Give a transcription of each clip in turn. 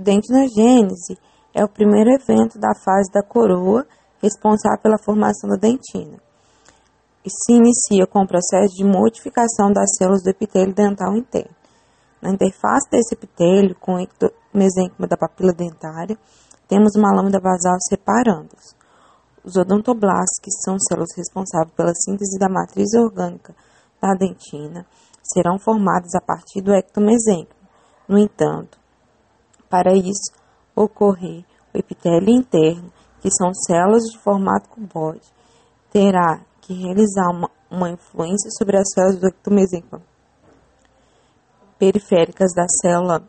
dentinogênese é o primeiro evento da fase da coroa responsável pela formação da dentina. E se inicia com o processo de modificação das células do epitélio dental interno. Na interface desse epitélio com o mesênquima da papila dentária, temos uma lâmina basal separando-os. Os odontoblastos, que são células responsáveis pela síntese da matriz orgânica da dentina, serão formadas a partir do ectomesênquima. No entanto, para isso ocorrer, o epitélio interno, que são células de formato cuboide, terá que realizar uma, uma influência sobre as células do periféricas da célula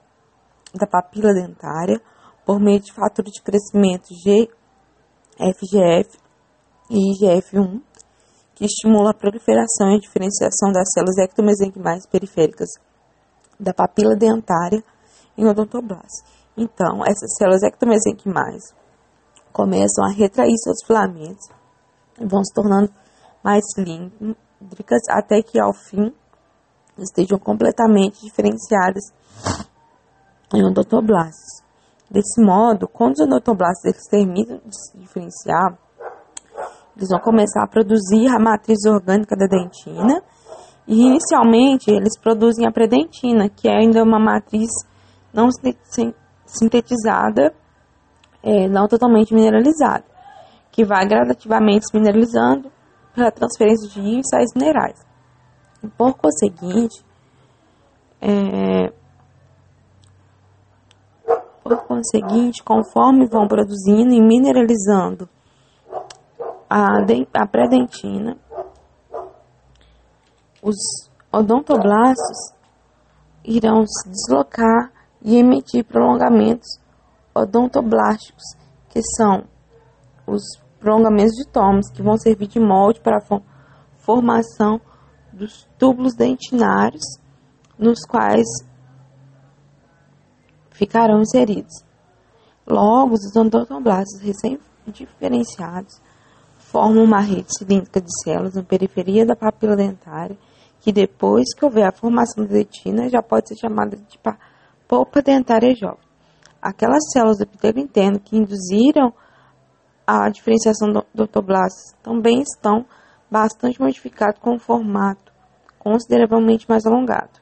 da papila dentária por meio de fatores de crescimento GFGF e IGF-1, que estimula a proliferação e diferenciação das células ectomesenquimais periféricas da papila dentária em odontoblastos. Então, essas células ectomesenquimais começam a retrair seus filamentos vão se tornando mais cilíndricas até que, ao fim, estejam completamente diferenciadas em odontoblastos. Desse modo, quando os odontoblastos eles terminam de se diferenciar, eles vão começar a produzir a matriz orgânica da dentina e inicialmente eles produzem a predentina, que é ainda uma matriz não sintetizada, é, não totalmente mineralizada, que vai gradativamente se mineralizando pela transferência de sais minerais. E por conseguinte, é, por conseguinte, conforme vão produzindo e mineralizando a, a pré-dentina, os odontoblastos irão se deslocar e emitir prolongamentos odontoblásticos, que são os prolongamentos de tomos, que vão servir de molde para a formação dos túbulos dentinários, nos quais ficarão inseridos. Logo, os odontoblastos recém-diferenciados formam uma rede cilíndrica de células na periferia da papila dentária, que depois que houver a formação da dentina, já pode ser chamada de polpa dentária jovem. Aquelas células do epitélio interno que induziram a diferenciação do odontoblastos também estão bastante modificadas com um formato consideravelmente mais alongado.